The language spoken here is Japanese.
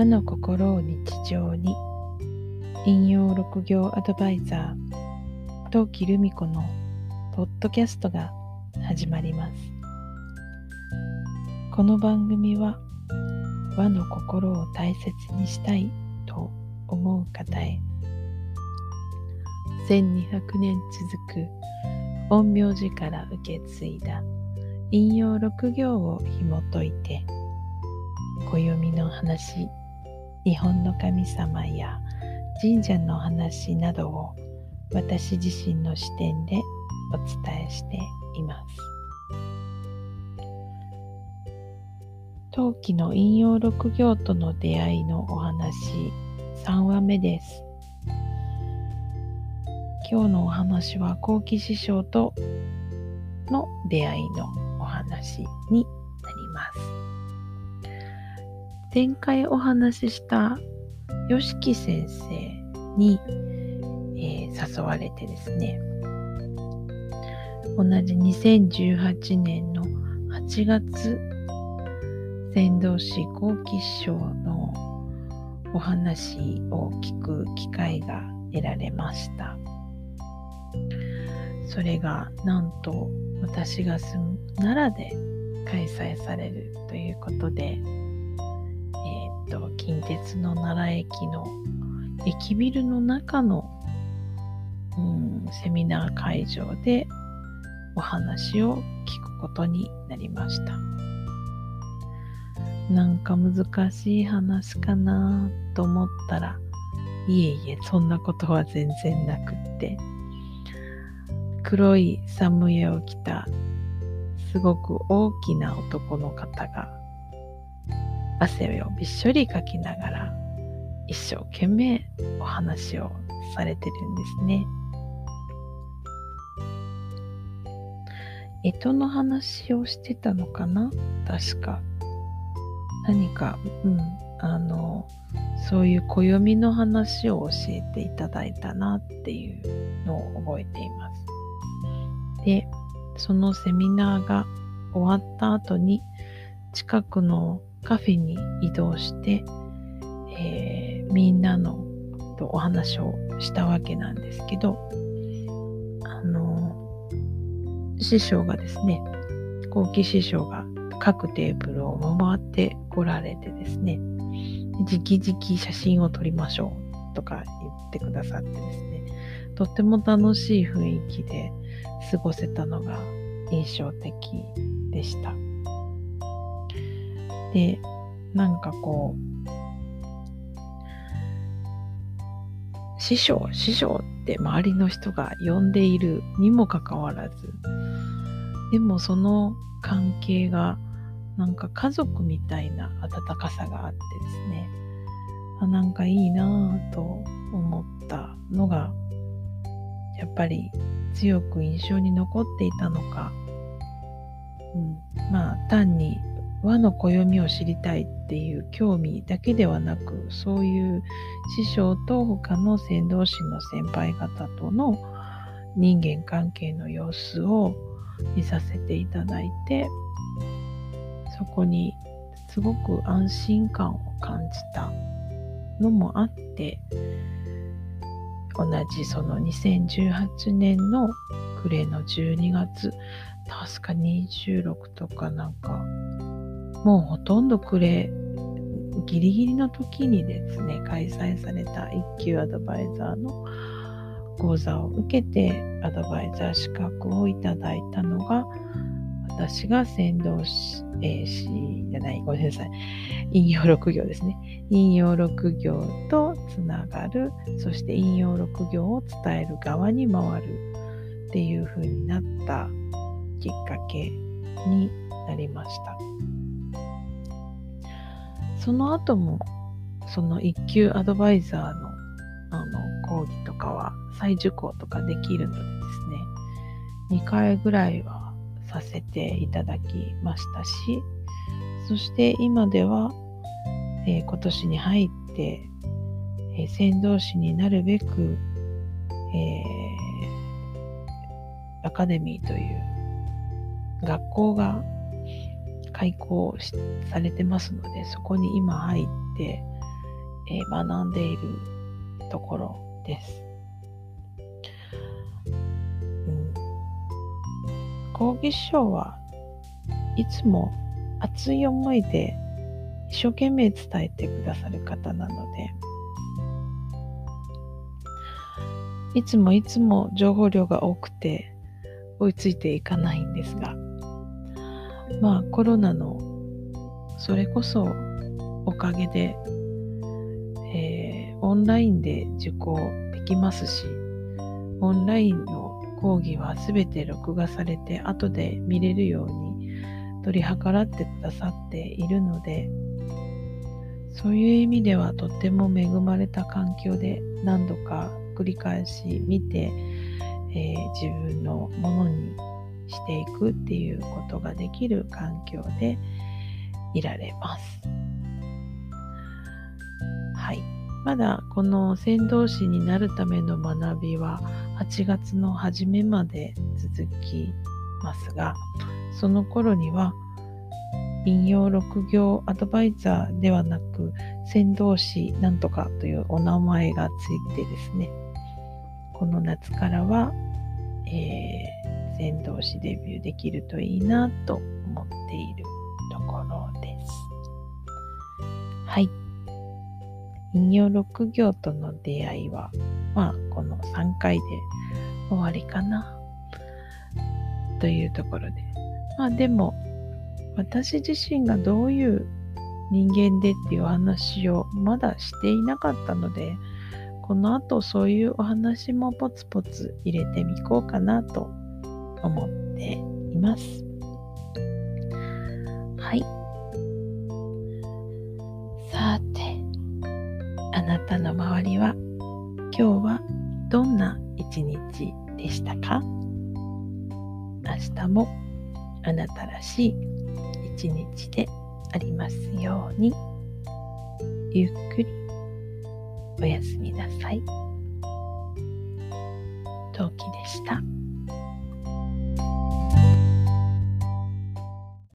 和の心を日常に。引用六行アドバイザー。陶器留美子のポッドキャストが始まります。この番組は和の心を大切にしたいと思う方へ。1200年続く陰陽師から受け継いだ引用六行を紐解いて暦の話日本の神様や神社の話などを私自身の視点でお伝えしています。陶器の引用六行との出会いのお話3話目です。今日のお話は後期師匠との出会いのお話になります。前回お話しした吉木先生に、えー、誘われてですね。同じ2018年の8月仙道市後期師匠のお話を聞く機会が得られました。それがなんと私が住む奈良で開催されるということでと近鉄の奈良駅の駅ビルの中の、うん、セミナー会場でお話を聞くことになりました。なんか難しい話かなと思ったらいえいえそんなことは全然なくって。黒いサムエを着たすごく大きな男の方が汗をびっしょりかきながら一生懸命お話をされてるんですね。干支の話をしてたのかな？確か。何か、うん、あの、そういう暦の話を教えていただいたなっていうのを覚えています。で、そのセミナーが終わった後に近くのカフェに移動して、えー、みんなのとお話をしたわけなんですけど、あの、師匠がですね、後期師匠が各テーブルを回ってこられてですね、じきじき写真を撮りましょうとか言ってくださってですね、とっても楽しい雰囲気で過ごせたのが印象的でした。で、なんかこう、師匠、師匠って周りの人が呼んでいるにもかかわらず、でもその関係がなんか家族みたいな温かさがあってですね、あなんかいいなぁと思ったのが、やっぱり強く印象に残っていたのか、うん、まあ単に和の暦を知りたいっていう興味だけではなくそういう師匠と他の先導師の先輩方との人間関係の様子を見させていただいてそこにすごく安心感を感じたのもあって同じその2018年の暮れの12月確か26とかなんかもうほとんど暮れギリギリの時にですね開催された一級アドバイザーの講座を受けてアドバイザー資格をいただいたのが私が先導師、えー、師じゃないごめんなさい引用六行ですね引用六行とつながるそして引用六行を伝える側に回るっていう風になったきっかけになりました。その後も、その一級アドバイザーのあの講義とかは再受講とかできるのでですね、2回ぐらいはさせていただきましたし、そして今では、えー、今年に入って、えー、先導士になるべく、えー、アカデミーという学校が開講されてますので、そこに今入って、えー、学んでいるところです。うん、講義書はいつも熱い思いで一生懸命伝えてくださる方なので、いつもいつも情報量が多くて追いついていかないんですが、まあコロナのそれこそおかげで、えー、オンラインで受講できますし、オンラインの講義は全て録画されて後で見れるように取り計らってくださっているので、そういう意味ではとっても恵まれた環境で何度か繰り返し見て、えー、自分のものにしていくっていうことができる環境でいられます。はい。まだこの先導士になるための学びは8月の初めまで続きますが、その頃には引用6行アドバイザーではなく先導士なんとかというお名前がついてですねこの夏からは、えー、先導士デビューできるといいなと思っているところです。はい。引用6行との出会いは、まあ、この3回で終わりかな。というところで。まあでも、私自身がどういう人間でっていうお話をまだしていなかったので、この後そういうお話もポツポツ入れてみこうかなと思っています。はい。さて、あなたの周りは今日はどんな一日でしたか？明日もあなたらしい一日でありますようにゆっくりおやすみなさい。陶器でした。